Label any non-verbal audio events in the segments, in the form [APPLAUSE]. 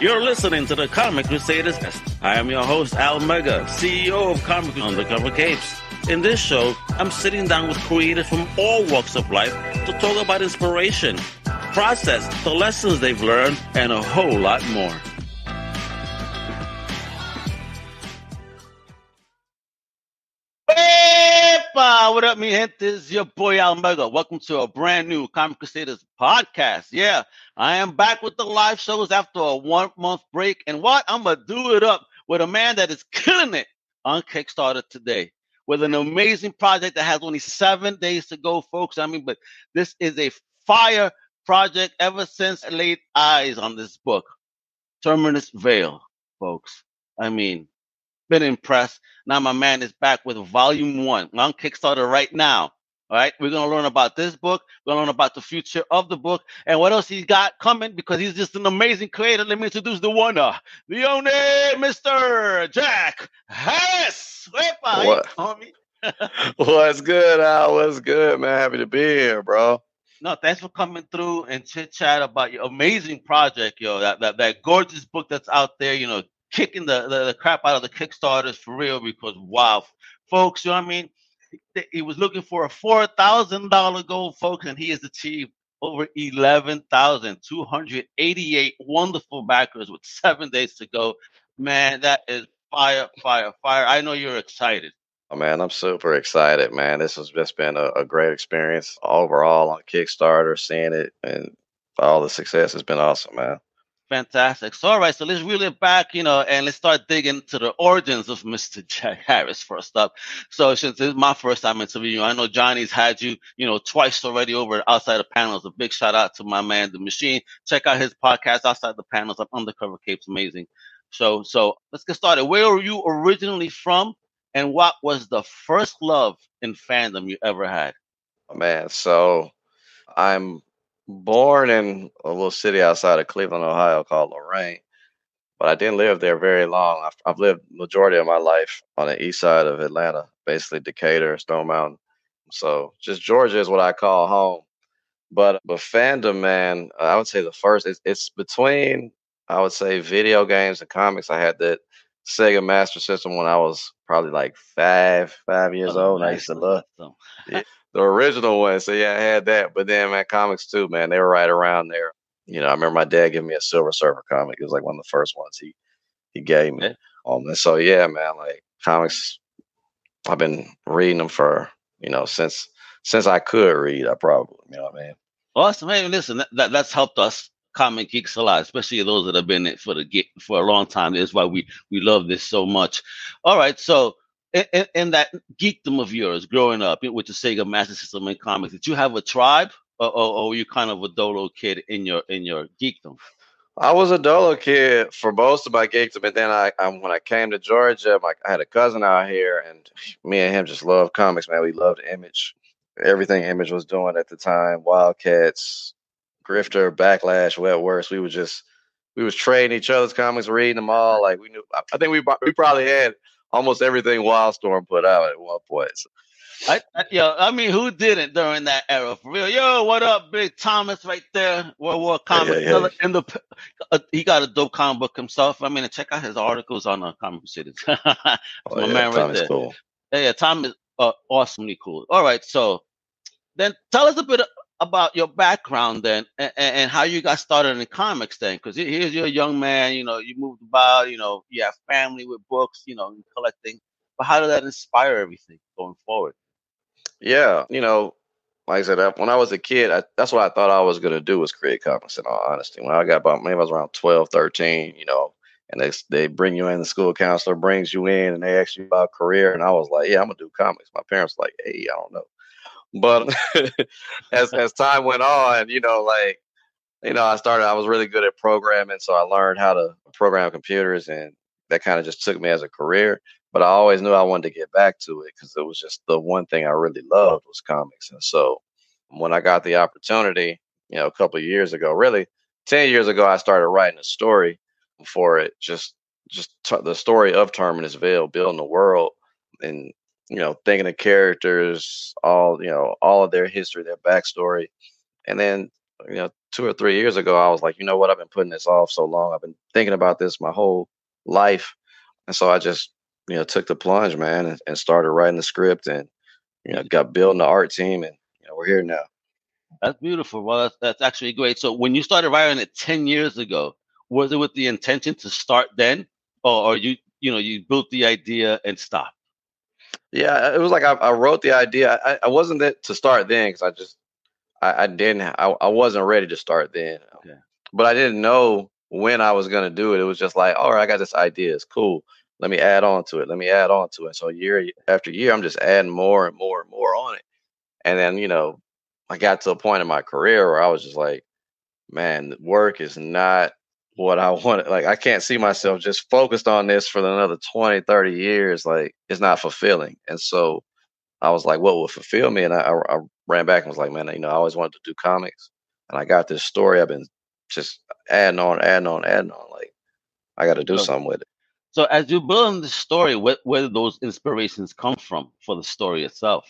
You're listening to the Comic Crusaders. I am your host, Al Mega, CEO of Comic Undercover Capes. In this show, I'm sitting down with creators from all walks of life to talk about inspiration, process, the lessons they've learned, and a whole lot more. What up, me gente? This is your boy Al Mega. Welcome to a brand new Comic Crusaders podcast. Yeah, I am back with the live shows after a one month break. And what? I'm going to do it up with a man that is killing it on Kickstarter today with an amazing project that has only seven days to go, folks. I mean, but this is a fire project ever since I laid eyes on this book, Terminus Veil, folks. I mean, been impressed. Now my man is back with volume one on Kickstarter right now. All right, we're gonna learn about this book. We're gonna learn about the future of the book and what else he's got coming because he's just an amazing creator. Let me introduce the one, uh, the only Mr. Jack Harris. What? [LAUGHS] What's good, Al? What's good, man? Happy to be here, bro. No, thanks for coming through and chit chat about your amazing project, yo. That, that that gorgeous book that's out there, you know, kicking the, the, the crap out of the Kickstarters for real because wow, folks, you know what I mean? He, was looking for a four thousand dollar goal, folks, and he has achieved over eleven thousand two hundred eighty-eight wonderful backers with seven days to go. Man, that is fire, fire, fire. I know you're excited. Oh, man, I'm super excited, man. This has just been a, a great experience overall on Kickstarter, seeing it and all the success has been awesome, man. Fantastic. So, all right, so let's reel it back, you know, and let's start digging to the origins of Mr. [LAUGHS] Jack Harris first up. So, since this is my first time interviewing you, I know Johnny's had you, you know, twice already over outside the panels. A big shout out to my man, The Machine. Check out his podcast, Outside the Panels, of Undercover Capes. Amazing. So, so let's get started. Where were you originally from, and what was the first love in fandom you ever had? Oh, man, so I'm born in a little city outside of Cleveland, Ohio called Lorain, but I didn't live there very long. I've, I've lived majority of my life on the east side of Atlanta, basically Decatur, Stone Mountain. So just Georgia is what I call home. But but fandom, man, I would say the first it's, it's between I would say video games and comics. I had that Sega Master System when I was probably like five five years Oh, old. And I used to nice. love Awesome. yeah, [LAUGHS] [LAUGHS] the original one. So yeah, I had that. But then man, comics too, man, they were right around there. You know, I remember my dad giving me a Silver Surfer comic. It was like one of the first ones he he gave me. Um, and so yeah, man, like comics, I've been reading them for you know since since I could read. I probably, you know what I mean. Awesome. Hey, listen, that, that that's helped us comic geeks a lot, especially those that have been in it for the for a long time. That's why we we love this so much. All right, so in that geekdom of yours, growing up with the Sega Master System and comics, did you have a tribe, or, or, or were you kind of a dolo kid in your in your geekdom? I was a Dolo kid for most of my geekdom, but then I, I when I came to Georgia, my, I had a cousin out here, and me and him just loved comics, man. We loved Image, everything Image was doing at the time, Wildcats, Grifter, Backlash, Wet Wetworks. We were just we was trading each other's comics, reading them all. Like we knew, I think we we probably had almost everything Wildstorm put out at one point. So, I, I yo, I mean, who didn't during that era? For real, yo, what up, Big Thomas, right there, World War yeah, Comics. yeah. In the, uh, he got a dope comic book himself. I mean, check out his articles on uh, Comic Cities. [LAUGHS] Oh my yeah, man right Tommy's there. cool. Yeah, yeah, Tom is uh, awesomely cool. All right, so then tell us a bit about your background then and, and how you got started in comics then because here's you're young man you know you moved about you know you have family with books you know collecting but how did that inspire everything going forward Yeah, you know, like I said, when I was a kid, I, that's what I thought I was gonna do was create comics. In all honesty, when I got about maybe I was around 12, 13, you know, and they they bring you in, the school counselor brings you in, and they ask you about career, and I was like, yeah, I'm gonna do comics. My parents like, hey, I don't know, but [LAUGHS] as as time went on, you know, like you know, I started. I was really good at programming, so I learned how to program computers, and that kind of just took me as a career. But I always knew I wanted to get back to it because it was just the one thing I really loved was comics. And so when I got the opportunity, you know, a couple years ago, really ten years ago, I started writing a story for it. Just just t- the story of Terminus Veil, building the world, and you know, thinking of characters, all you know, all of their history, their backstory, and then you know, two or three years ago, I was like, you know what, I've been putting this off so long. I've been thinking about this my whole life, and so I just you know took the plunge, man, and, and started writing the script, and you know got building the art team, and you know we're here now. That's beautiful. Well, that's, that's actually great. So when you started writing it ten years ago, was it with the intention to start then, or, or you you know you built the idea and stopped? Yeah, it was like I, I wrote the idea. I, I wasn't that to start then because I just I, I didn't I, I wasn't ready to start then. Okay. But I didn't know when I was gonna do it. It was just like, all right, I got this idea. It's cool. Let me add on to it. Let me add on to it. So year after year, I'm just adding more and more and more on it. And then you know, I got to a point in my career where I was just like, man, work is not what I wanted. Like, I can't see myself just focused on this for another 20, 30 years. Like, it's not fulfilling. And so I was like, what will fulfill me? And I, I, I ran back and was like, man, you know, I always wanted to do comics. And I got this story. I've been just adding on, adding on, adding on. Like, I got to do so, something with it. So, as you build the story, where, where those inspirations come from for the story itself?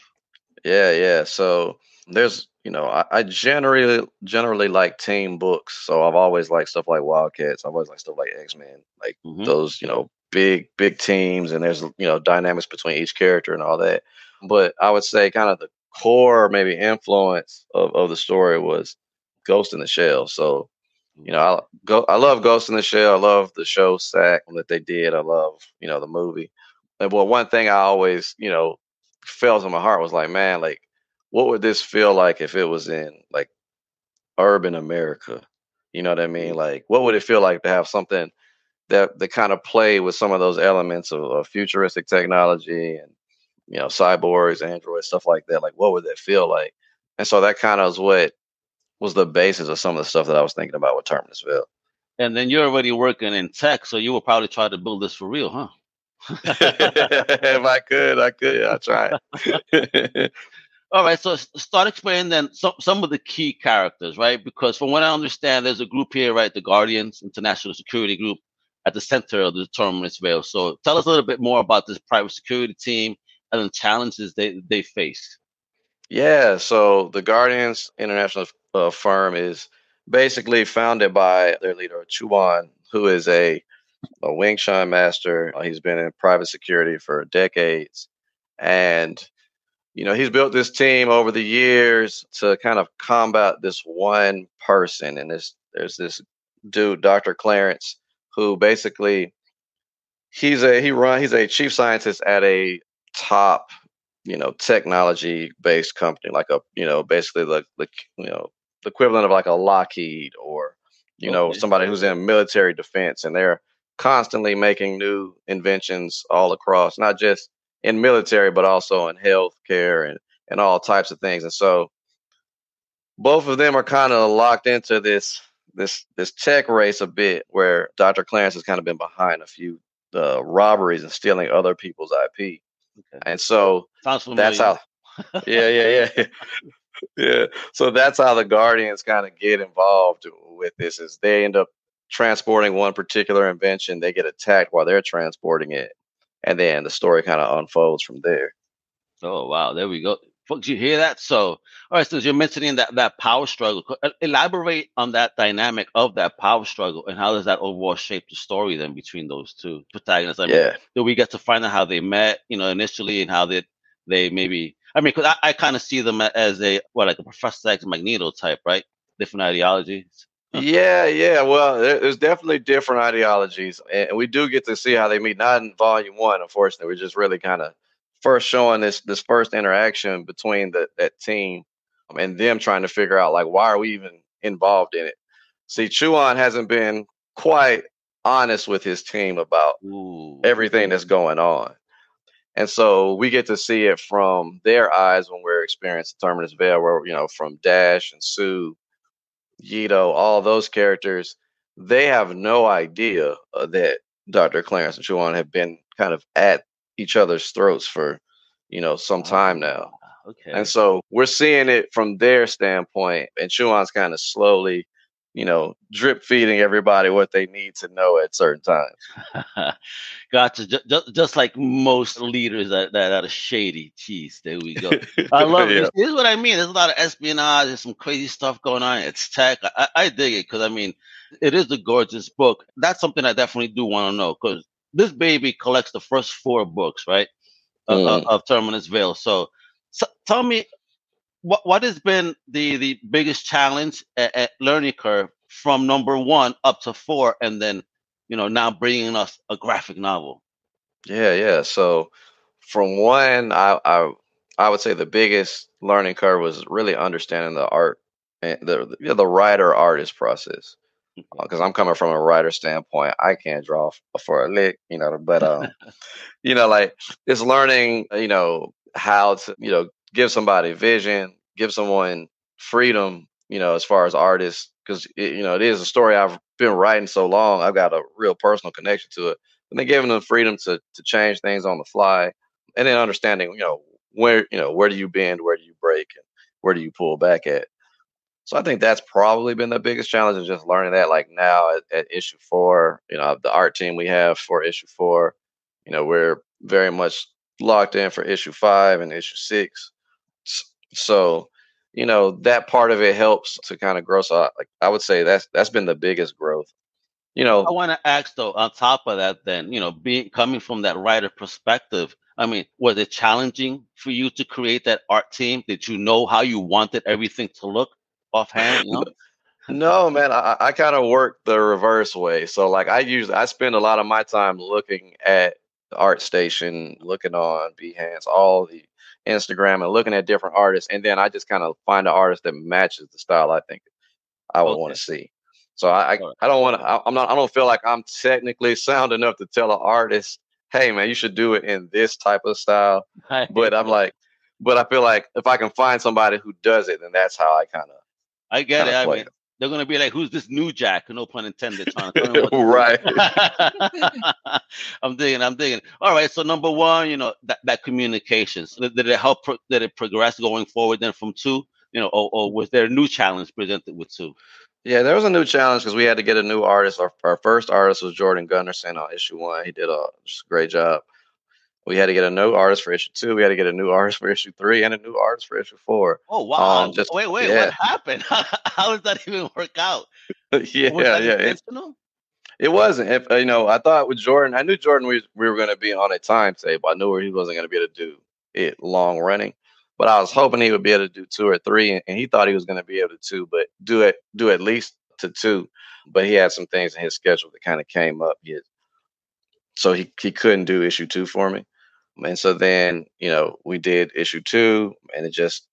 Yeah, yeah. So there's, you know, I, I, generally generally like team books. So I've always liked stuff like Wildcats. I've always liked stuff like X Men, like mm-hmm. those, you know, big big teams, and there's you know dynamics between each character and all that. But I would say kind of the core maybe influence of, of the story was Ghost in the Shell. So, you know, I go I love Ghost in the Shell. I love the show SAC that they did. I love, you know, the movie. And well, one thing I always, you know, felt in my heart was like, man, like, what would this feel like if it was in like urban America? You know what I mean? Mm. Like, what would it feel like to have something that that kind of play with some of those elements of, of futuristic technology and you know cyborgs, androids, stuff like that? Like, what would that feel like? And so that kind of is what was the basis of some of the stuff that I was thinking about with Terminus Veil. And then you're already working in tech, so you will probably try to build this for real, huh? [LAUGHS] if I could, I could. I try. [LAUGHS] All right, so start explaining then some some of the key characters, right? Because from what I understand, there's a group here, right? The Guardians International Security Group at the center of the Terminus Veil. So tell us a little bit more about this private security team and the challenges they they face. Yeah, so the Guardians International uh, firm is basically founded by their leader Chuan, who is a a Wing Chun master. Uh, he's been in private security for decades. And, you know, he's built this team over the years to kind of combat this one person. And this, there's this dude, Dr. Clarence, who basically he's a he run he's a chief scientist at a top you know technology based company like a you know basically the, the you know the equivalent of like a lockheed or you okay. know somebody who's in military defense and they're constantly making new inventions all across, not just in military, but also in healthcare and, and all types of things. And so both of them are kind of locked into this this this tech race a bit where Dr. Clarence has kind of been behind a few uh, robberies and stealing other people's IP. Okay. And so that's how yeah, yeah, yeah. [LAUGHS] yeah. So that's how the Guardians kind of get involved with this is they end up transporting one particular invention, they get attacked while they're transporting it, and then the story kind of unfolds from there. Oh wow, there we go. Folks, you hear that? So, all right, so you're mentioning that that power struggle. Elaborate on that dynamic of that power struggle, and how does that overall shape the story then between those two protagonists? I mean, yeah. Do we get to find out how they met, you know, initially, and how they they maybe? I mean, because I, I kind of see them as a what like a Professor X Magneto type, right? Different ideologies yeah, yeah. Well, there's definitely different ideologies, and we do get to see how they meet. Not in volume one, unfortunately. We're just really kind of first showing this this first interaction between the that team um, and them trying to figure out like why are we even involved in it. See, Chuan hasn't been quite honest with his team about Ooh. everything that's going on. And so we get to see it from their eyes when we're experiencing Terminus Veil, where, you know, from Dash and Sue Yito, all those characters, they have no idea uh, that Dr. Clarence and Chuan have been kind of at each other's throats for, you know, some time now. Okay. And so we're seeing it from their standpoint, and Chuan's kind of slowly you know, drip feeding everybody what they need to know at certain times. [LAUGHS] gotcha. Just, just like most leaders that, that are shady. Jeez, there we go. [LAUGHS] I love yeah. This is what I mean. There's a lot of espionage. There's some crazy stuff going on. It's tech. I, I dig it because I mean, it is a gorgeous book. That's something I definitely do want to know because this baby collects the first four books, right, mm. of, of Terminus Veil. So, so tell me what what has been the the biggest challenge at, at, learning curve from number one up to four, and then you know now bringing us a graphic novel. Yeah, yeah. So from one, I I I would say the biggest learning curve was really understanding the art and the the, the writer artist process because mm-hmm. uh, I'm coming from a writer standpoint. I can't draw for a lick, you know, but um, [LAUGHS] you know, like it's learning, you know, how to, you know, give somebody vision, give someone freedom, you know, as far as artists, because you know it is a story I've been writing so long. I've got a real personal connection to it. And then giving them freedom to to change things on the fly, and then understanding, you know, where you know where do you bend, where do you break, and where do you pull back at. So I think that's probably been the biggest challenge is just learning that. Like now at, at issue four, you know, the art team we have for issue four, you know, we're very much locked in for issue five and issue six. So, you know, that part of it helps to kind of grow. So, like I would say that's that's been the biggest growth. You know, I want to ask though. On top of that, then you know, being coming from that writer perspective, I mean, was it challenging for you to create that art team? Did you know how you wanted everything to look offhand? You know? [LAUGHS] no, man. I, I kind of work the reverse way. So, like, I usually I spend a lot of my time looking at ArtStation, looking on Behance, all the Instagram and looking at different artists, and then I just kind of find an artist that matches the style I think I would okay. want to see. So I I, I don't want to. I'm not. I don't feel like I'm technically [LAUGHS] sound enough to tell an artist, "Hey, man, you should do it in this type of style." [LAUGHS] but I'm like, but I feel like if I can find somebody who does it, then that's how I kind of. I get it. I mean, they're gonna be like, "Who's this new Jack?" No pun intended. [LAUGHS] right. [LAUGHS] I'm digging. I'm digging. All right. So number one, you know that, that communications did it help? Pro- did it progress going forward? Then from two, you know, or, or was there a new challenge presented with two? Yeah, there was a new challenge because we had to get a new artist. Our, our first artist was Jordan Gunderson on issue one. He did a great job. We had to get a new artist for issue two. We had to get a new artist for issue three and a new artist for issue four. Oh wow! Um, just, wait, wait, yeah. what happened? [LAUGHS] How does that even work out? [LAUGHS] yeah, yeah. It, it wasn't. If you know, I thought with Jordan, I knew Jordan we, we were going to be on a timetable. I knew where he wasn't going to be able to do it long running, but I was hoping he would be able to do two or three, and, and he thought he was going to be able to two, but do it do at least to two. But he had some things in his schedule that kind of came up. He had, so he he couldn't do issue two for me. And so then, you know, we did issue two, and it just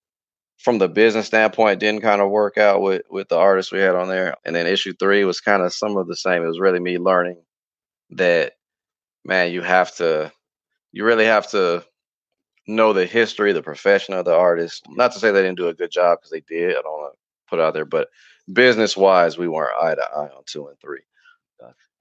from the business standpoint didn't kind of work out with with the artists we had on there. And then issue three was kind of some of the same. It was really me learning that man, you have to you really have to know the history, the profession of the artist. Not to say they didn't do a good job because they did. I don't want to put out there, but business wise, we weren't eye to eye on two and three.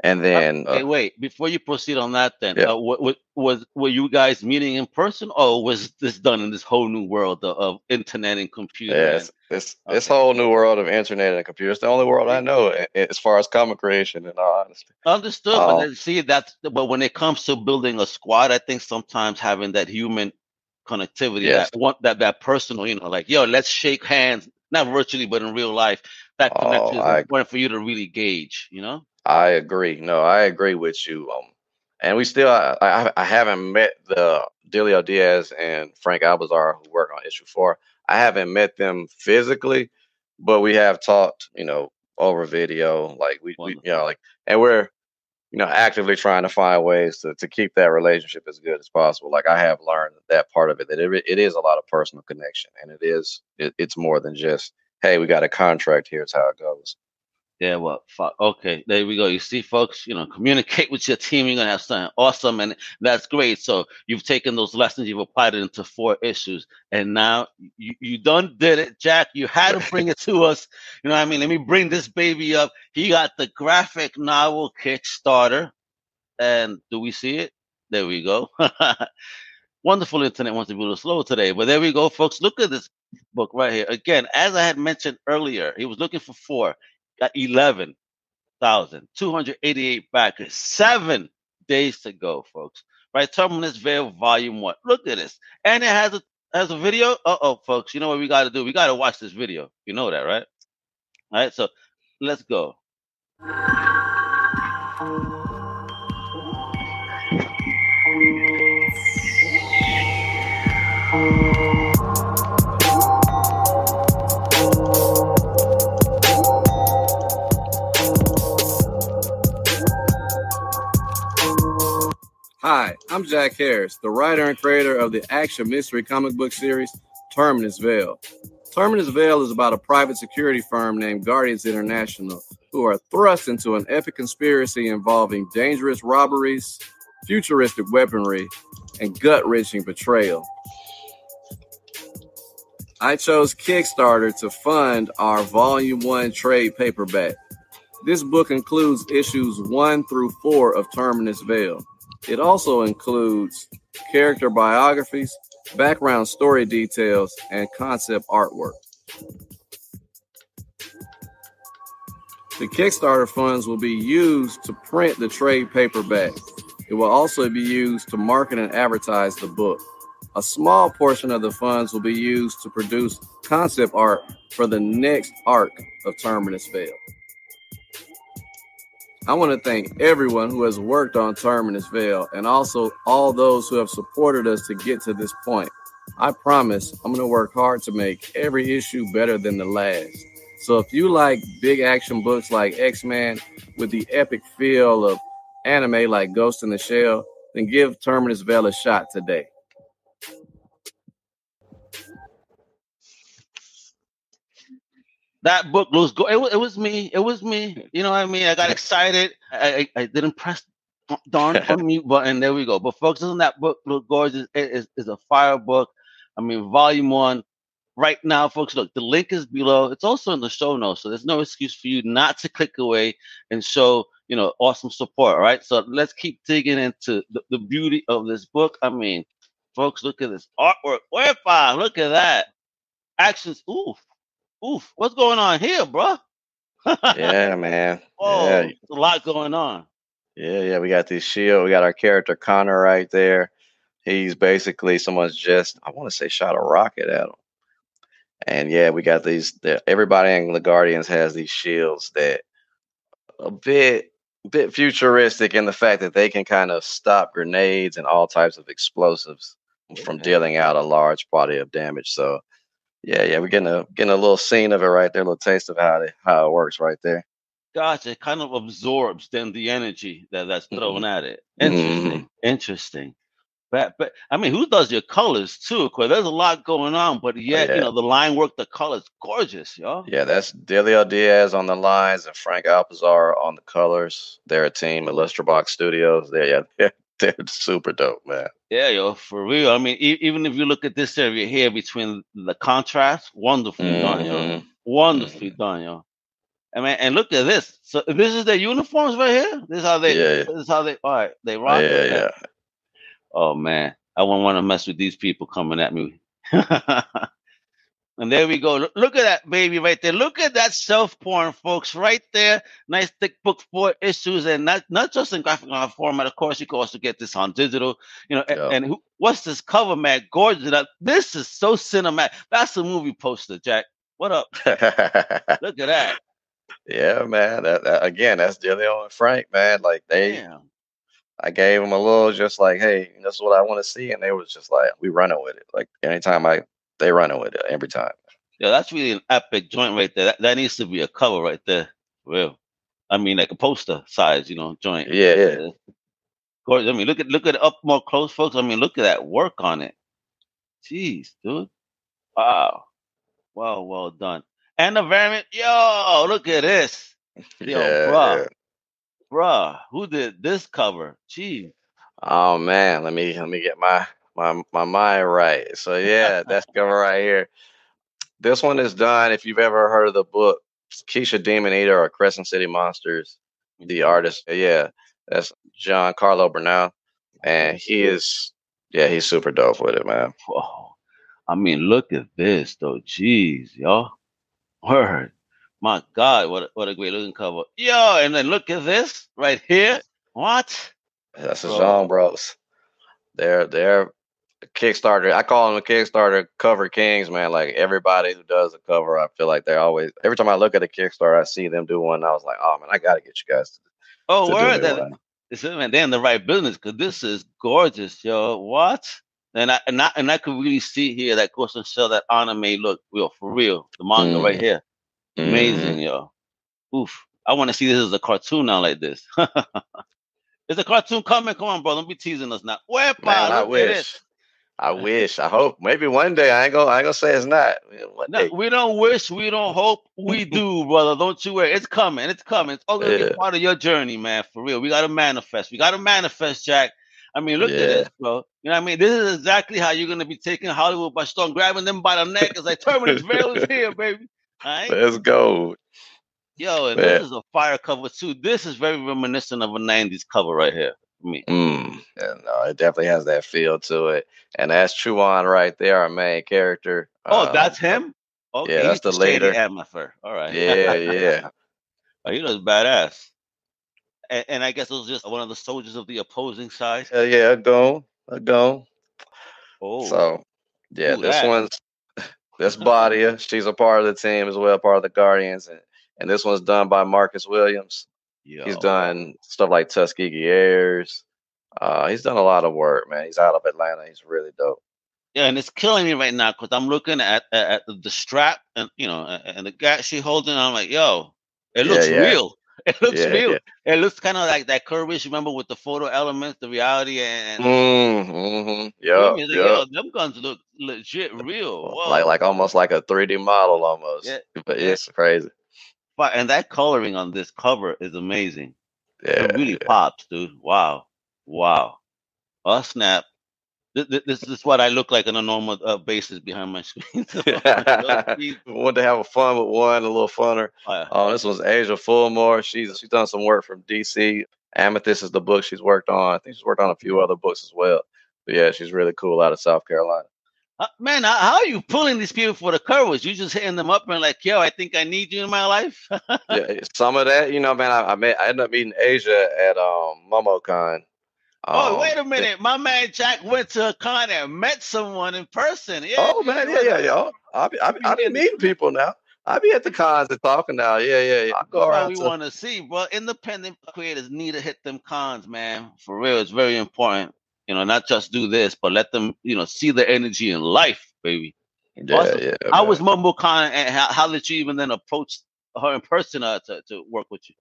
And then, uh, wait, before you proceed on that, then, yeah. uh, what, was were you guys meeting in person, or was this done in this whole new world of, of internet and computer? Yes, this okay. this whole new world of internet and computer. It's the only world I know as far as comic creation. In all honesty, understood. Um, but see, that's but when it comes to building a squad, I think sometimes having that human connectivity, yes. that one, that that personal, you know, like yo, let's shake hands, not virtually, but in real life, that connection oh, is important for you to really gauge. You know. I agree. No, I agree with you. Um, and we still, I, I haven't met the Delio Diaz and Frank Alpizar who work on issue four. I haven't met them physically, but we have talked, you know, over video. Like we, we, you know, like, and we're, you know, actively trying to find ways to, to keep that relationship as good as possible. Like I have learned that part of it, that it, it is a lot of personal connection and it is, it, it's more than just, Hey, we got a contract. Here's how it goes. Yeah, well, fuck. Okay, there we go. You see, folks, you know, communicate with your team. You're gonna have something awesome, and that's great. So you've taken those lessons, you've applied it into four issues, and now you, you done did it, Jack. You had to bring it to us. You know what I mean? Let me bring this baby up. He got the graphic novel Kickstarter, and do we see it? There we go. [LAUGHS] Wonderful internet wants to be a little slow today, but there we go, folks. Look at this book right here. Again, as I had mentioned earlier, he was looking for four got 11,288 backers. Seven days to go, folks. Right, Terminus Veil Volume One. Look at this, and it has a has a video. Uh oh, folks. You know what we got to do? We got to watch this video. You know that, right? All right, so let's go. Hi, I'm Jack Harris, the writer and creator of the action mystery comic book series Terminus Veil. Terminus Veil is about a private security firm named Guardians International who are thrust into an epic conspiracy involving dangerous robberies, futuristic weaponry, and gut wrenching betrayal. I chose Kickstarter to fund our Volume 1 trade paperback. This book includes issues 1 through 4 of Terminus Veil. It also includes character biographies, background story details, and concept artwork. The Kickstarter funds will be used to print the trade paperback. It will also be used to market and advertise the book. A small portion of the funds will be used to produce concept art for the next arc of Terminus Veil. I want to thank everyone who has worked on Terminus Veil and also all those who have supported us to get to this point. I promise I'm going to work hard to make every issue better than the last. So if you like big action books like X-Men with the epic feel of anime like Ghost in the Shell, then give Terminus Veil a shot today. That book looks good. It, it, was me. It was me. You know what I mean? I got excited. I, I, I didn't press darn unmute [LAUGHS] button. There we go. But folks, doesn't that book look gorgeous? It is, is a fire book. I mean, volume one. Right now, folks, look, the link is below. It's also in the show notes. So there's no excuse for you not to click away and show, you know, awesome support. All right. So let's keep digging into the, the beauty of this book. I mean, folks, look at this artwork. Whereby, look at that. Actions. Ooh, oof, what's going on here, bro? [LAUGHS] yeah, man. Oh, yeah. a lot going on. Yeah, yeah. We got this shield. We got our character Connor right there. He's basically someone's just, I want to say, shot a rocket at him. And yeah, we got these. The, everybody in the Guardians has these shields that a bit, bit futuristic in the fact that they can kind of stop grenades and all types of explosives from dealing out a large body of damage. So yeah, yeah, we're getting a getting a little scene of it right there, a little taste of how it how it works right there. Gotcha. It kind of absorbs then the energy that that's thrown mm-hmm. at it. Interesting. Mm-hmm. Interesting. But but I mean, who does your colors too? Because there's a lot going on, but yet yeah. you know the line work, the colors, gorgeous, y'all. Yeah, that's Delio Diaz on the lines and Frank Alpizar on the colors. They're a team, at Illustrabox Studios. [LAUGHS] They're yeah, they're [LAUGHS] super dope, man. Yeah, yo, for real. I mean, e- even if you look at this area here between the contrast, wonderfully mm-hmm. done, yo. Mm-hmm. Wonderfully mm-hmm. done, yo. I mean, and look at this. So this is their uniforms right here. This is how they. Yeah, yeah. This is how they. All right, they rock. Yeah, yeah. Oh man, I wouldn't want to mess with these people coming at me. [LAUGHS] And there we go. Look, at that baby right there. Look at that self porn, folks, right there. Nice thick book for issues, and not not just in graphic novel format. Of course, you can also get this on digital. You know, yeah. and, and who, what's this cover, man? Gorgeous. This is so cinematic. That's a movie poster, Jack. What up? [LAUGHS] look at that. Yeah, man. That, that, again, that's Delio and Frank, man. Like they, Damn. I gave them a little, just like, hey, this is what I want to see, and they was just like, we running with it. Like anytime I they running with it every time. Yeah, that's really an epic joint right there. That, that needs to be a cover right there. Real. I mean, like a poster size, you know, joint. Yeah, yeah. I mean, look at look at it up more close, folks. I mean, look at that work on it. Jeez, dude. Wow. Well, well done. And the variant, yo, look at this. [LAUGHS] Yo, yeah, bruh. Yeah. Bruh, who did this cover? Jeez. Oh man, let me let me get my my my mind right. So yeah, that's [LAUGHS] cover right here. This one is done. If you've ever heard of the book Keisha Demon Eater or Crescent City Monsters, the artist, yeah, that's John Carlo Bernal, and he is yeah, he's super dope with it, man. Whoa. I mean, look at this though. Jeez, y'all. Word. My God, what a, what a great looking cover. Yo, and then look at this right here. What? That's the. Jean Bros. They're they're Kickstarter. I call them a Kickstarter cover kings, man. Like everybody who does a cover, I feel like they're always. Every time I look at a Kickstarter, I see them do one. I was like, oh man, I gotta get you guys to, Oh, to do word me that it's man, they're in the right business because this is gorgeous, yo. What? And I and I and I could really see here that goes and show that anime look real for real. The manga right Mm. here. Amazing, yo. Oof. I want to see this as a cartoon now like this. [LAUGHS] Is a cartoon coming? Come on, bro. Don't be teasing us now. Wepa, Man, I look at it. wish. I wish. I hope. Maybe one day. I ain't gonna. I ain't gonna say it's not. One No, day. we don't wish, we don't [LAUGHS] hope, we do, brother. Don't you worry. It's coming. It's coming. It's all gonna Yeah. be part of your journey, man. For real. We gotta manifest. We gotta manifest, Jack. I mean, look at this, bro. You know what I mean? This is exactly how you're gonna be taking Hollywood by storm, grabbing them by the neck. It's like Terminus Veil is here, [LAUGHS] baby. All right. Let's go. Yo, and Man. this is a fire cover too. This is very reminiscent of a 90s cover right here me. Mm. Yeah, no, it definitely has that feel to it, and that's Chuan right there, our main character. Oh, Uh, that's him? Okay, yeah, that's the shady leader. All right. Yeah, yeah. [LAUGHS] Oh, he looks badass. And, and I guess it was just one of the soldiers of the opposing side. Hell yeah, go, go. Oh, So, yeah, Who this that? one's [LAUGHS] this [LAUGHS] Badia. She's a part of the team as well, part of the Guardians, and and this one's done by Marcus Williams. Yo. He's done stuff like Tuskegee Heirs. Uh, he's done a lot of work, man. He's out of Atlanta. He's really dope. Yeah, and it's killing me right now because I'm looking at, at at the, strap and you know and, the guy she holding. I'm like, yo, it looks yeah. real. [LAUGHS] It looks Yeah, real. yeah. It looks kind of like that curvish. Remember with the photo elements, the reality, and Mm, mm-hmm. Yeah, like, yeah. yo, them guns look legit real. Whoa. Like like almost like a 3D model almost. Yeah, But yeah. it's crazy. And that coloring on this cover is amazing. Yeah. it really pops, dude. Wow, wow. Oh snap! This, this is what I look like on a normal uh, basis behind my [LAUGHS] screen. So, [LAUGHS] feet- to [LAUGHS] have a fun with one, a little funner. uh, Oh, this one's Asia Fullmore. She's she's done some work from DC. Amethyst is the book she's worked on. I think she's worked on a few other books as well. But yeah, she's really cool out of South Carolina. Uh, man, how, how are you pulling these people for the covers? You just hitting them up and like, yo, I think I need you in my life. [LAUGHS] yeah, some of that, you know, man. I, I met I ended up meeting Asia at um MomoCon. oh, Um, wait a minute, my man Jack went to a con and met someone in person. Yeah, Oh man, yeah, yeah, yeah. I be I be, I be meeting people now. I be at the cons and talking now. Yeah, yeah, yeah. I go That's around we want to see, bro. Independent creators need to hit them cons, man. For real, it's very important. You know, not just do this, but let them, you know, see the energy in life, baby. yeah, yeah. How man. was MomoCon, and how, how did you even then approach her in person uh, to to work with you?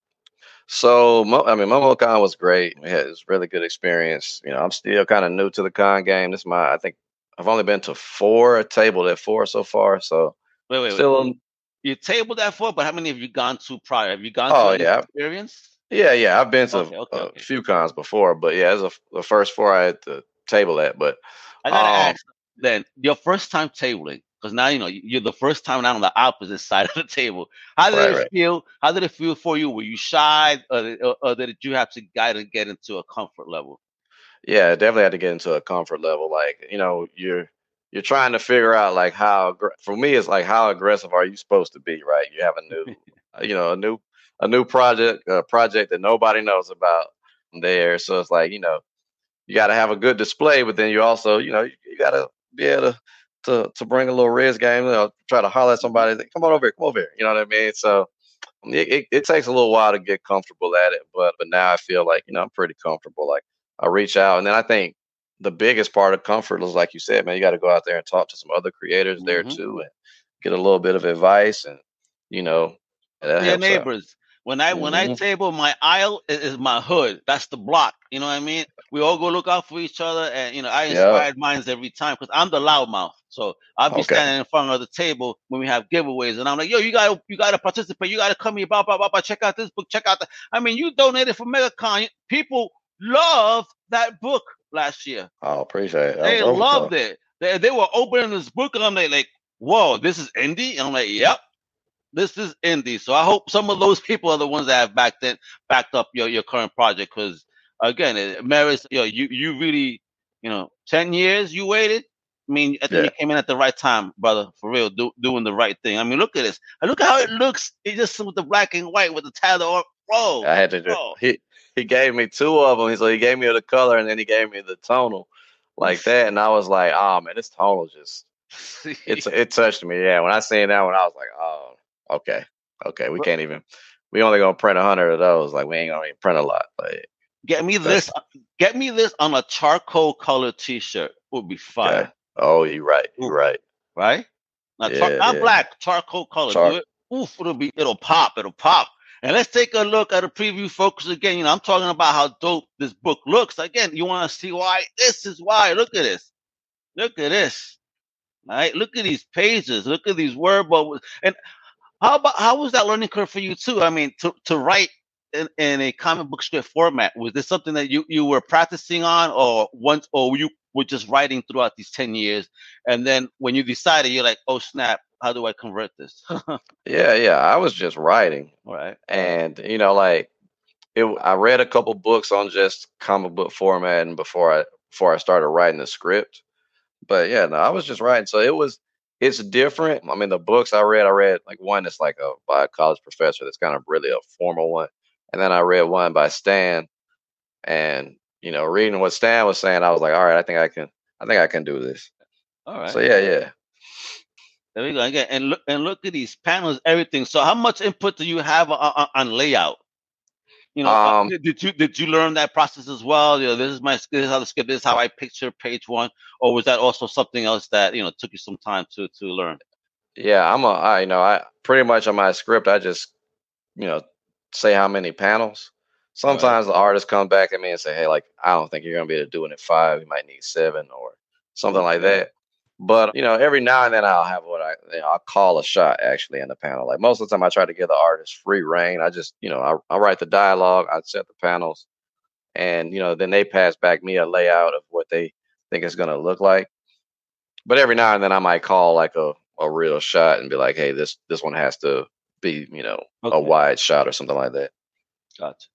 So, I mean, MomoCon was great. We had this really good experience. You know, I'm still kind of new to the con game. This is my, I think, I've only been to four, tabled at four so far. So, Wait, wait, still, wait. You tabled that four, but how many have you gone to prior? Have you gone Oh, to yeah. experience? Yeah, yeah. I've been to Okay, okay, a okay. few cons before, but yeah, it's a, the first four I had to table at. But I gotta Um, ask then your first time tabling, because now you know you're the first time now on the opposite [LAUGHS] side of the table. How did Right, it right. feel? How did it feel for you? Were you shy, or, did- or, or did you have to guide and get into a comfort level? yeah, definitely had to get into a comfort level. Like, you know, you're you're trying to figure out like how for me it's like how aggressive are you supposed to be, right? You have a new, [LAUGHS] you know, a new a new project, a project that nobody knows about there. So it's like, you know, you got to have a good display, but then you also, you know, you, you got to be able to, to to bring a little riz game. You know, try to holler at somebody. Come on over here, come over here. You know what I mean? So it, it, it takes a little while to get comfortable at it, but but now I feel like you know I'm pretty comfortable. Like I reach out, and then I think the biggest part of comfort is like you said, man, you got to go out there and talk to some other creators there Mhm. too, and get a little bit of advice, and you know, Your helps out. When I when I mm-hmm. table, my aisle is, my hood. That's the block. You know what I mean? We all go look out for each other, and you know I Yeah. inspired minds every time because I'm the loudmouth. So I'll be Okay. standing in front of the table when we have giveaways, and I'm like, "Yo, you gotta you gotta participate. You gotta come here. Blah blah blah. blah. Check out this book. Check out the. I mean, you donated for MegaCon. People love that book last year. I appreciate it. They loved it. They, they were opening this book and I'm like, like, whoa, this is indie? And I'm like, yep, this is indie. So I hope some of those [LAUGHS] people are the ones that have backed in, backed up your, your current project because again, it merits you know, you you really, you know, ten years you waited. I mean, I think yeah. you came in at the right time, brother. For real, do, doing the right thing. I mean, look at this. Look at how it looks. It just with the black and white with the title. Bro, I had to do. He he gave me two of them. So he gave me the color and then he gave me the tonal like [LAUGHS] that, and I was like, oh man, this tonal just [LAUGHS] it's it touched me. Yeah, when I seen that one, I was like, oh, okay, okay, we can't even. We only gonna print a hundred of those. Like we ain't gonna even print a lot. Like get me this. Get me this on a charcoal color T-shirt. Would be fire. Okay. Oh, you're right. You're right. Right? Not, yeah, char- not yeah. black, charcoal color. Char- Oof, it'll be it'll pop, it'll pop. And let's take a look at a preview focus again. You know, I'm talking about how dope this book looks. Again, you want to see why? This is why. Look at this. Look at this. All right. Look at these pages. Look at these word bubbles. And how about how was that learning curve for you too? I mean, to, to write in, in a comic book script format, was this something that you, you were practicing on or once or you were just writing throughout these 10 years? And then when you decided, you're like, oh snap, how do I convert this? [LAUGHS] yeah, yeah. I was just writing. Right. And you know, like it I read a couple books on just comic book formatting before I before I started writing the script. But yeah, no, I was just writing. So it was it's different. I mean, the books I read, I read like one that's like a by a college professor that's kind of really a formal one. And then I read one by Stan. And, you know, reading what Stan was saying, I was like, all right, I think I can I think I can do this. All right. So yeah, yeah. There we go again, and look and look at these panels, everything. So, how much input do you have on, on layout? You know, uh, um, did you did you learn that process as well? You know, this is my this is how the script this is how I picture page one, or was that also something else that you know took you some time to to learn? Yeah, I'm a I you know I pretty much on my script I just you know say how many panels. Sometimes right. the artist come back at me and say, hey, like I don't think you're gonna be able to do it in five. You might need seven or something like that. But you know, every now and then I'll have what I you know, I'll call a shot actually in the panel. Like most of the time, I try to give the artist free reign. I just you know I, I write the dialogue, I set the panels, and you know then they pass back me a layout of what they think it's going to look like. But every now and then I might call like a a real shot and be like, hey, this this one has to be you know okay. a wide shot or something like that. Gotcha.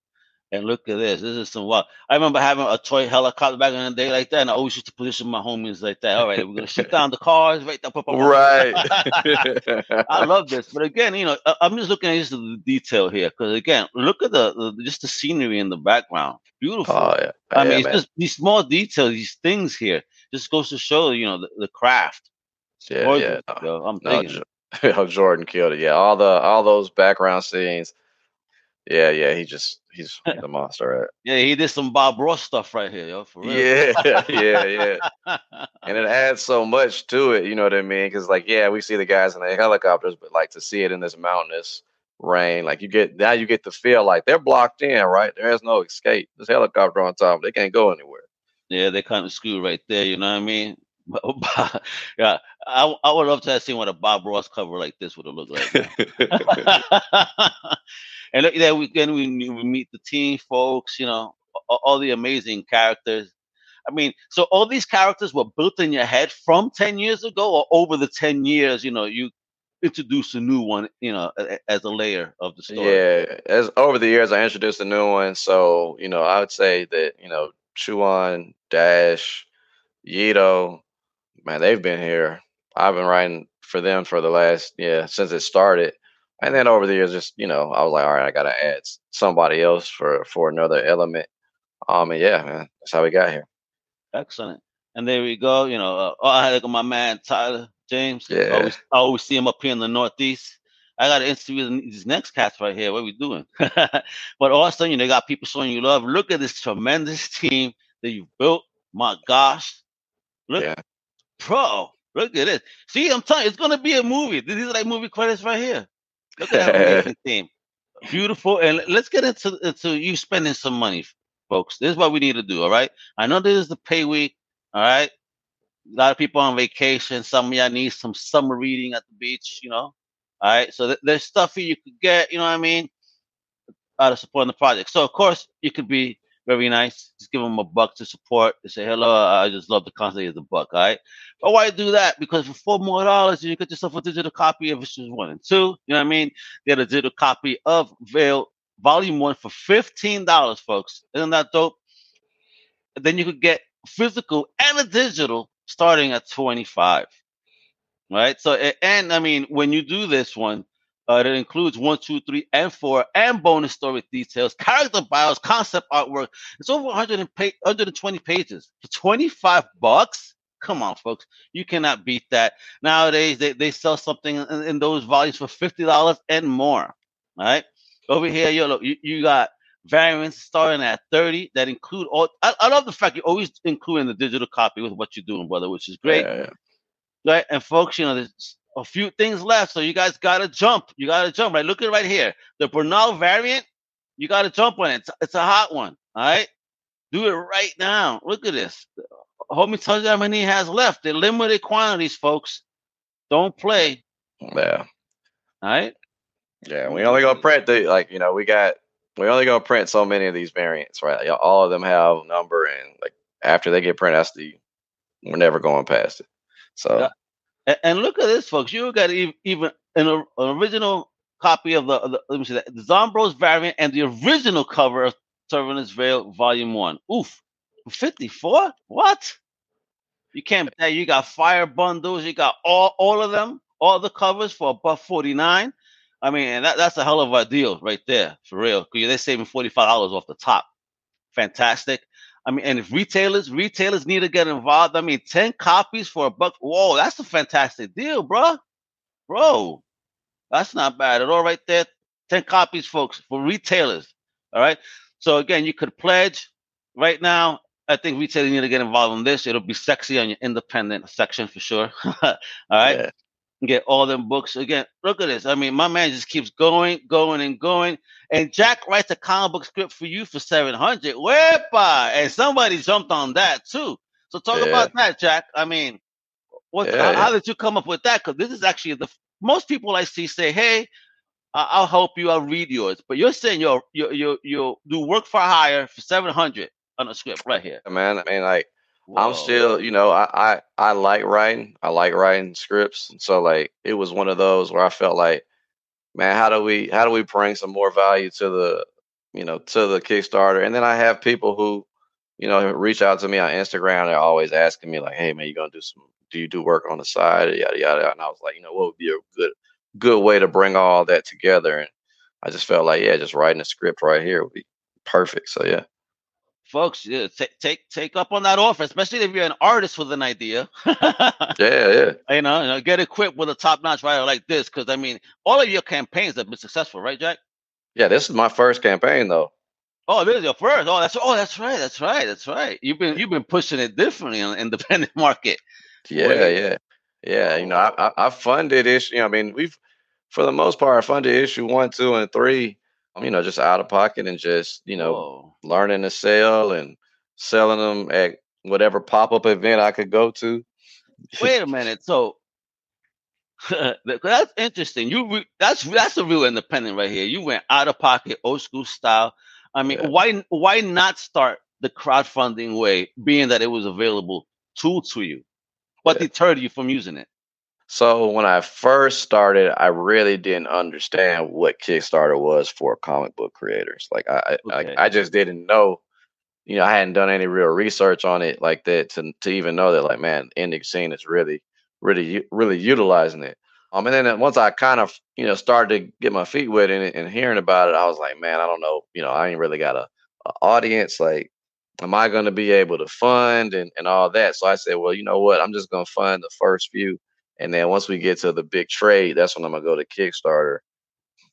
And look at this. This is some wild. I remember having a toy helicopter back in the day like that, and I always used to position my homies like that. All right, we're gonna shoot down the cars right there. Right. [LAUGHS] I love this, but again, you know, I'm just looking at just the detail here because again, look at the, the, just the scenery in the background. Beautiful. Oh, yeah. I mean, yeah, it's man. just these small details, these things here, just goes to show you know the, the craft. Yeah, Gorgeous, yeah. Yo. I'm no, thinking. [LAUGHS] Jordan killed it. Yeah, all the all those background scenes yeah, yeah, he just he's [LAUGHS] the monster. Right? Yeah, he did some Bob Ross stuff right here, yo. For real. Yeah, [LAUGHS] yeah, yeah. [LAUGHS] and it adds so much to it, you know what I mean? Because like, yeah, we see the guys in the helicopters, but like to see it in this mountainous rain, like you get now you get to feel like they're blocked in, right? There is no escape. This helicopter on top, they can't go anywhere. Yeah, they kind of screw right there. You know what I mean? yeah, I, I would love to have seen what a Bob Ross cover like this would have looked like. And then we then we, we meet the team folks, you know, all, all, the amazing characters. I mean, so all these characters were built in your head from ten years ago, or over the ten years, you know, you introduce a new one, you know, as a layer of the story. Yeah, as over the years, I introduced a new one. So you know, I would say that you know, Chuan, Dash, Yito, man, they've been here. I've been writing for them for the last yeah since it started and then over the years, just you know, I was like, all right, I gotta add somebody else for for another element. Um, and yeah, man, that's how we got here. Excellent. And there we go. You know, uh, oh, I had my man Tyler James. Yeah. I always, I always see him up here in the Northeast. I got to interview these next cats right here. What are we doing? [LAUGHS] but also, you know, they got people showing you love. Look at this tremendous team that you built. My gosh. Look, yeah. pro. Look at this. See, I'm telling you, it's gonna be a movie. These are like movie credits right here. Look at that [LAUGHS] amazing team. Beautiful. And let's get into, into you spending some money, folks. This is what we need to do. All right. I know this is the pay week. All right. A lot of people on vacation. Some of y'all need some summer reading at the beach, you know. All right. So th- there's stuff you could get, you know what I mean? Out of supporting the project. So of course you could be very nice. Just give them a buck to support. They say, hello, I just love the concept of the buck, all right? But why do that? Because for four more dollars, you get yourself a digital copy of issues one and two. You know what I mean? Get a digital copy of Veil Volume One for $15, folks. Isn't that dope? then you could get physical and a digital starting at 25. Right. So, and I mean, when you do this one, uh, it includes one, two, three, and four, and bonus story details, character bios, concept artwork. It's over 100 and pay, 120 pages for 25 bucks. Come on, folks. You cannot beat that. Nowadays, they, they sell something in, in those volumes for $50 and more. All right. Over here, you, look, you, you got variants starting at 30 that include all. I, I love the fact you're always including the digital copy with what you're doing, brother, which is great. Yeah, yeah. Right. And folks, you know, there's a few things left. So you guys got to jump. You got to jump. Right. Look at it right here. The Bernal variant, you got to jump on it. It's, it's a hot one. All right. Do it right now. Look at this. Homie tells you how many he has left. They're limited quantities, folks. Don't play. Yeah. All right. Yeah, we only gonna print the like you know we got we only gonna print so many of these variants, right? Like, all of them have number and like after they get printed, that's the we're never going past it. So. And, and, look at this, folks. You got even an, an original copy of the, the, let me see that the Zombros variant and the original cover of Servant's Veil Volume One. Oof, fifty four. What? You can't. You got fire bundles. You got all all of them, all the covers for a buck forty nine. I mean, that, that's a hell of a deal right there, for real. Because they're saving $45 off the top. Fantastic. I mean, and if retailers, retailers need to get involved. I mean, 10 copies for a buck. Whoa, that's a fantastic deal, bro. Bro, that's not bad at all right there. 10 copies, folks, for retailers. All right. So again, you could pledge right now. I think retailers need to get involved in this. It'll be sexy on your independent section for sure. [LAUGHS] all right. Yeah get all them books again. Look at this. I mean, my man just keeps going, going, and going. And Jack writes a comic book script for you for seven hundred. Wepa! And somebody jumped on that too. So talk yeah. about that, Jack. I mean, what? Yeah, how, how, did you come up with that? Because this is actually the most people I see say, "Hey, I'll help you. I'll read yours." But you're saying you'll you'll you you do work for hire for seven hundred on a script right here. Man, I mean, like Whoa. I'm still, you know, I, I I like writing. I like writing scripts. And so like it was one of those where I felt like, man, how do we how do we bring some more value to the, you know, to the Kickstarter? And then I have people who, you know, reach out to me on Instagram. They're always asking me like, hey man, you gonna do some? Do you do work on the side? Yada yada. And I was like, you know, what would be a good good way to bring all that together? And I just felt like, yeah, just writing a script right here would be perfect. So yeah folks, yeah, take take take up on that offer, especially if you're an artist with an idea. [LAUGHS] yeah, yeah. You know, you know, get equipped with a top-notch writer like this, because I mean, all of your campaigns have been successful, right, Jack? Yeah, this is my first campaign though. Oh, this is your first. Oh, that's oh, that's right, that's right, that's right. You've been you've been pushing it differently on the independent [LAUGHS] market. Yeah, yeah, yeah. You know, I, I, I funded issue. I mean, we've for the most part funded issue one, two, and three you know, just out of pocket and just, you know, Whoa. learning to sell and selling them at whatever pop up event I could go to. Wait a minute. So [LAUGHS] that's interesting. You re- that's that's a real independent right here. You went out of pocket, old school style. I mean, yeah. why why not start the crowdfunding way, being that it was available tool to you? What yeah. deterred you from using it? So when I first started, I really didn't understand what Kickstarter was for comic book creators. Like I, okay. I, I just didn't know. You know, I hadn't done any real research on it like that to to even know that, like, man, indie scene is really, really, really utilizing it. Um, and then once I kind of, you know, started to get my feet wet in it and hearing about it, I was like, man, I don't know, you know, I ain't really got a, a audience. Like, am I going to be able to fund and and all that? So I said, well, you know what, I'm just going to fund the first few and then once we get to the big trade, that's when I'm gonna go to Kickstarter.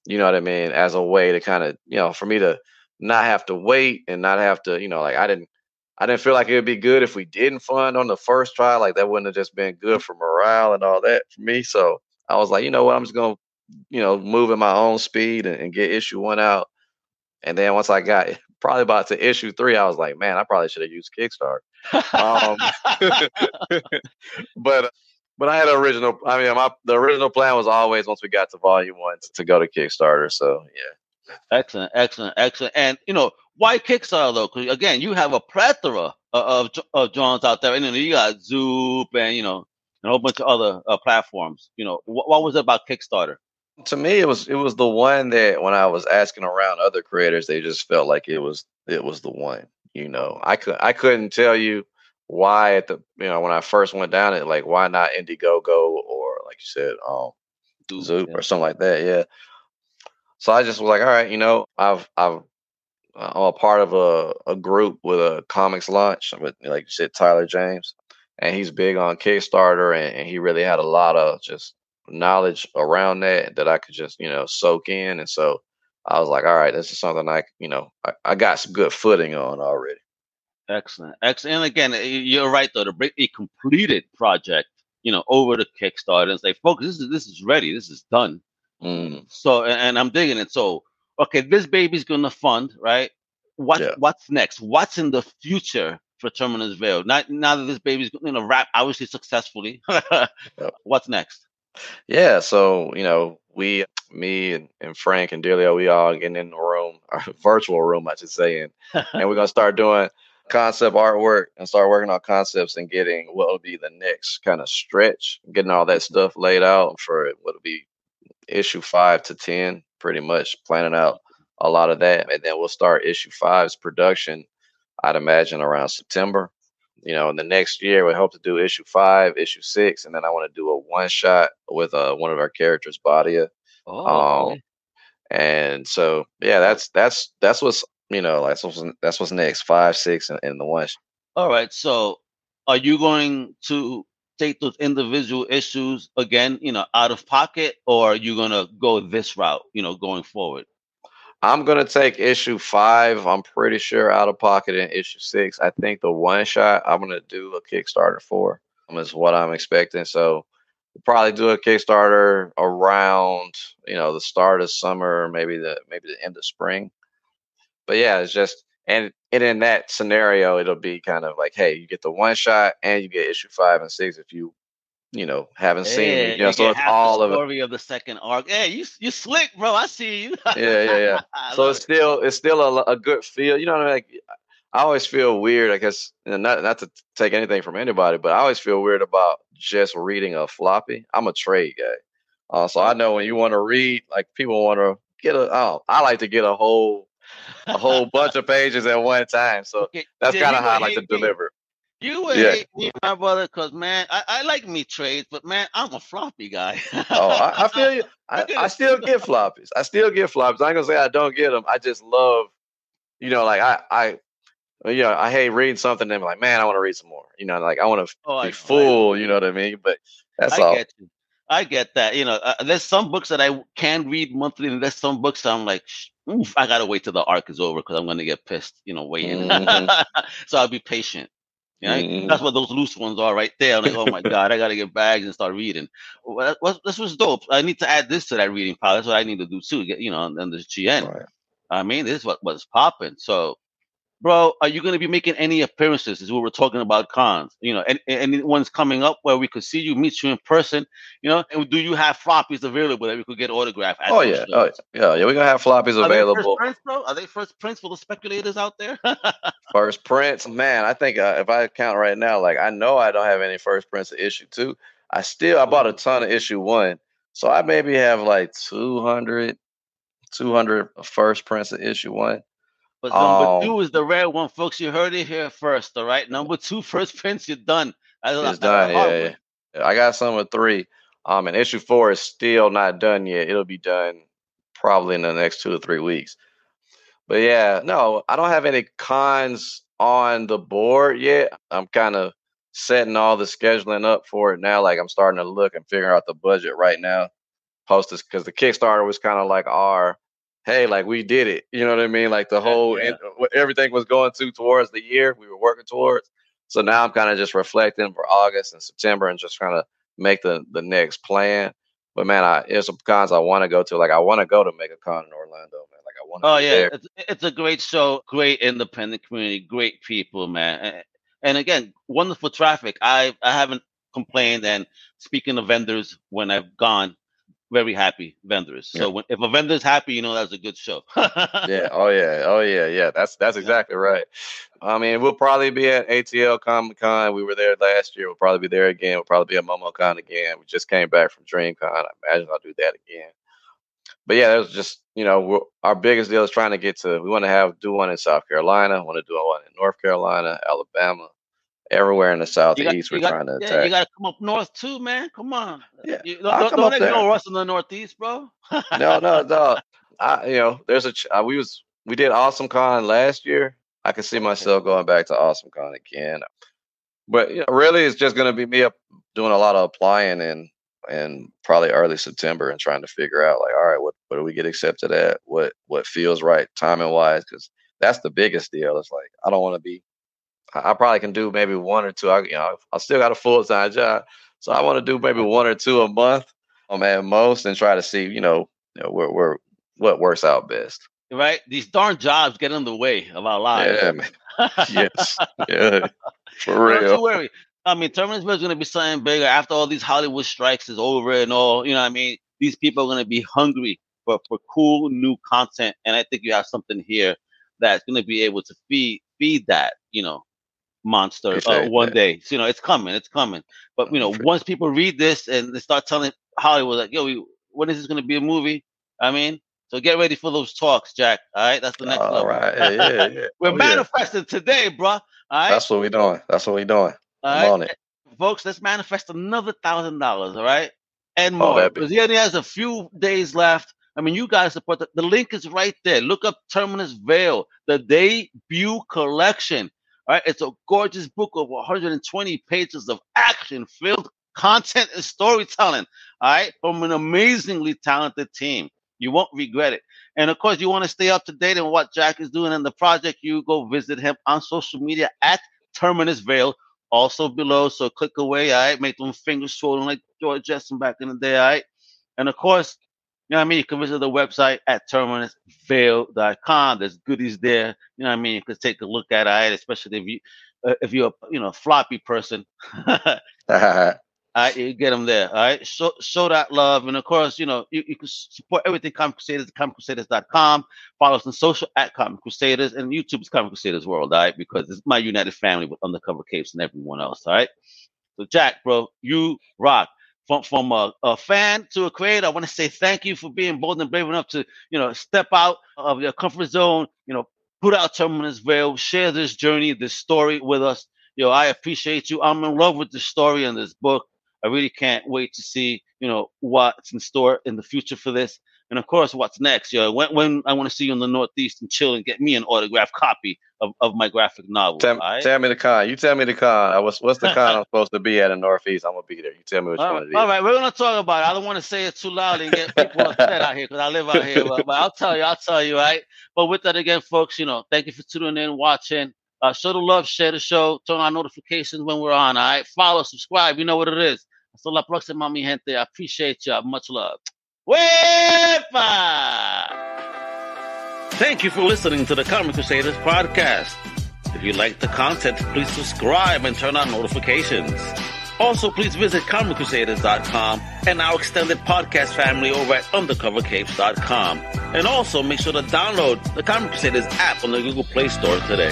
You know what I mean? As a way to kind of, you know, for me to not have to wait and not have to, you know, like I didn't I didn't feel like it would be good if we didn't fund on the first try. Like that wouldn't have just been good for morale and all that for me. So I was like, you know what, I'm just gonna, you know, move at my own speed and, and get issue one out. And then once I got [LAUGHS] probably about to issue three, I was like, man, I probably should have used Kickstarter. [LAUGHS] um, [LAUGHS] but but I had an original. I mean, my the original plan was always once we got to volume one to, go to Kickstarter. So yeah. Excellent, excellent, excellent. And you know why Kickstarter though? Because again, you have a plethora of, of, of Johns out there, and you, know, you got Zoop and you know and a whole bunch of other uh, platforms. You know, what, what was it about Kickstarter? To me, it was it was the one that when I was asking around other creators, they just felt like it was it was the one. You know, I could I couldn't tell you why at the you know when I first went down it, like why not Indiegogo or like you said, um, Zoop yeah. or something like that. Yeah. So I just was like, all right, you know, I've I've I'm a part of a, a group with a ComixLaunch with like you said, Tyler James, and he's big on Kickstarter, and, and he really had a lot of just knowledge around that that I could just you know soak in, and so I was like, all right, this is something I you know I, I got some good footing on already. Excellent, excellent. And again, you're right though. To bring a completed project, you know, over to Kickstarter and say, "Folks, this is this is ready. This is done." Mm. So, and, and, I'm digging it. So, okay, this baby's gonna fund, right? What yeah. what's next? What's in the future for Terminus Veil? Not now that this baby's gonna wrap obviously successfully. [LAUGHS] yep. What's next? Yeah, so you know, we, me and, and Frank and Delio, we all getting in the room, our [LAUGHS] virtual room, I should say, and [LAUGHS] and we're gonna start doing concept artwork and start working on concepts and getting what will be the next kind of stretch, getting all that stuff laid out for what will be issue five to 10, pretty much planning out a lot of that. And then we'll start issue five's production, I'd imagine around September. You know, in the next year, we hope to do issue five, issue six, and then I want to do a one shot with uh, one of our characters, Badia. Oh, um, and so yeah, that's that's that's what's you know, like that's what's, that's what's next. Five, six, and, and the one. All right. So, are you going to take those individual issues again, you know, out of pocket, or are you gonna go this route, you know, going forward? I'm gonna take issue five. I'm pretty sure out of pocket in issue six. I think the one shot I'm gonna do a Kickstarter for Um, is what I'm expecting. So we'll probably do a Kickstarter around you know the start of summer, maybe the maybe the end of spring but yeah, it's just and and in that scenario, it'll be kind of like, hey, you get the one shot and you get issue five and six if you you know haven't seen it. You know, so it's all of it. Of the second arc. Hey, you you slick, bro. I see you. [LAUGHS] yeah, yeah, yeah. so it's still it's still a, a good feel. You know, what I like I always feel weird. I guess not not to take anything from anybody, but I always feel weird about just reading a floppy. I'm a trade guy, uh, so I know when you want to read, like people want to get a. Oh, I like to get a whole a whole bunch of pages at one time. So that's kind of how I like to me. deliver. You would yeah. hate me, my brother, because man, I, I, like me trades, but man, I'm a floppy guy. oh, I, I, [LAUGHS] feel you. [LAUGHS] I, I still get floppies. I still get floppies. I ain't gonna say I don't get them. I just love, you know, like I, I, uh, you know, I hate reading something and I'm like, man, I want to read some more. You know, like I want to oh, be full. You know what I mean? But that's all. Get you. I get that. You know, uh, there's some books that I can read monthly, and there's some books I'm like, oof, I gotta wait till the arc is over because I'm gonna get pissed. You know, waiting. Mm-hmm. [LAUGHS] so I'll be patient. You know, mm-hmm. that's what those loose ones are right there. I'm like, oh my [LAUGHS] god, I gotta get bags and start reading. Well, this was dope. I need to add this to that reading pile. That's what I need to do too. Get you know, and the GN. Right. I mean, this is what was popping. So bro, are you going to be making any appearances? As we were talking about cons, you know, and any ones coming up where we could see you, meet you in person, you know, and do you have floppies available that we could get autographed? Oh yeah, oh yeah, yeah, we're gonna have floppies are available. They prints, bro? Are they first prints for the speculators out there? [LAUGHS] first prints, man. I think uh, if I count right now, like I know I don't have any first prints of issue two. I still I bought a ton of issue one, so I maybe have like 200, 200 first prints of issue one. But number um, two is the rare one, folks. You heard it here first, all right? Number two, [LAUGHS] first prints, you're done. That's, it's done, yeah, yeah, I got some with three. Um, and issue four is still not done yet. It'll be done probably in the next two or three weeks. But yeah, no, I don't have any cons on the board yet. I'm kind of setting all the scheduling up for it now. Like I'm starting to look and figure out the budget right now. Post this because the Kickstarter was kind of like our hey, like we did it. You know what I mean? Like the whole yeah. Uh, everything was going to towards the year we were working towards. So now I'm kind of just reflecting for August and September and just trying to make the the next plan. But man, I there's some cons I want to go to. Like I want to go to MegaCon in Orlando, man. Like I want to. Oh yeah, it's, it's, a great show, great independent community, great people, man. And, and again, wonderful traffic. I I haven't complained. And speaking of vendors, when I've gone, very happy vendors. So yeah. when, if a vendor's happy, you know that's a good show. yeah. [LAUGHS] Oh yeah. Oh yeah. Yeah. That's that's exactly right. I mean, we'll probably be at ATL Comic Con. We were there last year. We'll probably be there again. We'll probably be at MomoCon again. We just came back from DreamCon. I imagine I'll do that again. But yeah, that was just you know our biggest deal is trying to get to. We want to have do one in South Carolina. Want to do one in North Carolina, Alabama, everywhere in the got, southeast. We're got, trying to yeah, you got to come up north too, man. Come on. Yeah, You, don't, don't, come don't up there. ignore in the northeast, bro. No, no, [LAUGHS] no. I, you know, there's a ch- uh, we was we did Awesome Con last year. I can see myself going back to Awesome Con again. But you know, really, it's just going to be me up doing a lot of applying in in probably early September and trying to figure out like, all right, what what do we get accepted at? What what feels right timing wise? Because that's the biggest deal. It's like I don't want to be. I probably can do maybe one or two. I you know I still got a full time job, so I want to do maybe one or two a month, um, at most, and try to see you know, you know where where what works out best. right? These darn jobs get in the way of our lives. Yeah, man. Yes. Yeah. For real. [LAUGHS] Don't you worry. I mean, Terminus is going to be something bigger after all these Hollywood strikes is over and all. You know, what I mean, these people are going to be hungry for for cool new content, and I think you have something here that's going to be able to feed feed that. You know, monster uh, one day. So, you know, it's coming, it's coming. But you know, once people read this and they start telling Hollywood like, "Yo, we, when is this going to be a movie?" I mean, so get ready for those talks, Jack. All right, that's the next All level. right. Yeah, yeah, [LAUGHS] yeah. We're Oh, manifesting today, bro. All right. That's what we're doing. That's what we're doing. All on it. folks, let's manifest another thousand dollars, all right, and Oh, more. be Because he only has a few days left. I mean, you guys support the, the link is right there. Look up Terminus Veil, the debut collection. Right, it's a gorgeous book of 120 pages of action-filled content and storytelling. All right, from an amazingly talented team. You won't regret it. And of course, you want to stay up to date on what Jack is doing in the project. You go visit him on social media at Terminus Veil also below. So click away, all right? Make them fingers swollen like George Jetson back in the day, all right? And of course, you know what I mean? You can visit the website at terminusveil.com. There's goodies there. You know what I mean? You can take a look at it. Especially if you uh, if you're a you know floppy person. [LAUGHS] [LAUGHS] All right, you get them there. All right, show show that love, and of course, you know you, you can support everything Comic Crusaders at ComicCrusaders.com. Follow us on social at Comic Crusaders, and YouTube is Comic Crusaders World. All right, because it's my united family with Undercover Capes and everyone else. All right, so Jack, bro, you rock. From from a, a fan to a creator, I want to say thank you for being bold and brave enough to you know step out of your comfort zone. You know, put out Terminus Veil, share this journey, this story with us. Yo, I appreciate you. I'm in love with the story in this book. I really can't wait to see, you know, what's in store in the future for this. And of course, what's next? Yo, when, when I want to see you in the Northeast and chill and get me an autographed copy of, of my graphic novel. tell, right? tell me the con. You tell me the con. I was, what's the con I'm [LAUGHS] supposed to be at in Northeast? I'm gonna be there. You tell me which All one right, it is. all right, we're gonna talk about it. I don't want to say it too loud and get people upset out here because I live out here. But, but I'll tell you, I'll tell you, right? But with that again, folks, you know, thank you for tuning in, watching. Uh, show the love, share the show, turn on notifications when we're on. All right, follow, subscribe. You know what it is. Hasta la próxima, mi gente. I appreciate you. Much love. Wepa! Thank you for listening to the Comic Crusaders podcast. If you like the content, please subscribe and turn on notifications. Also, please visit ComicCrusaders.com and our extended podcast family over at UndercoverCapes.com. And also, make sure to download the Comic Crusaders app on the Google Play Store today.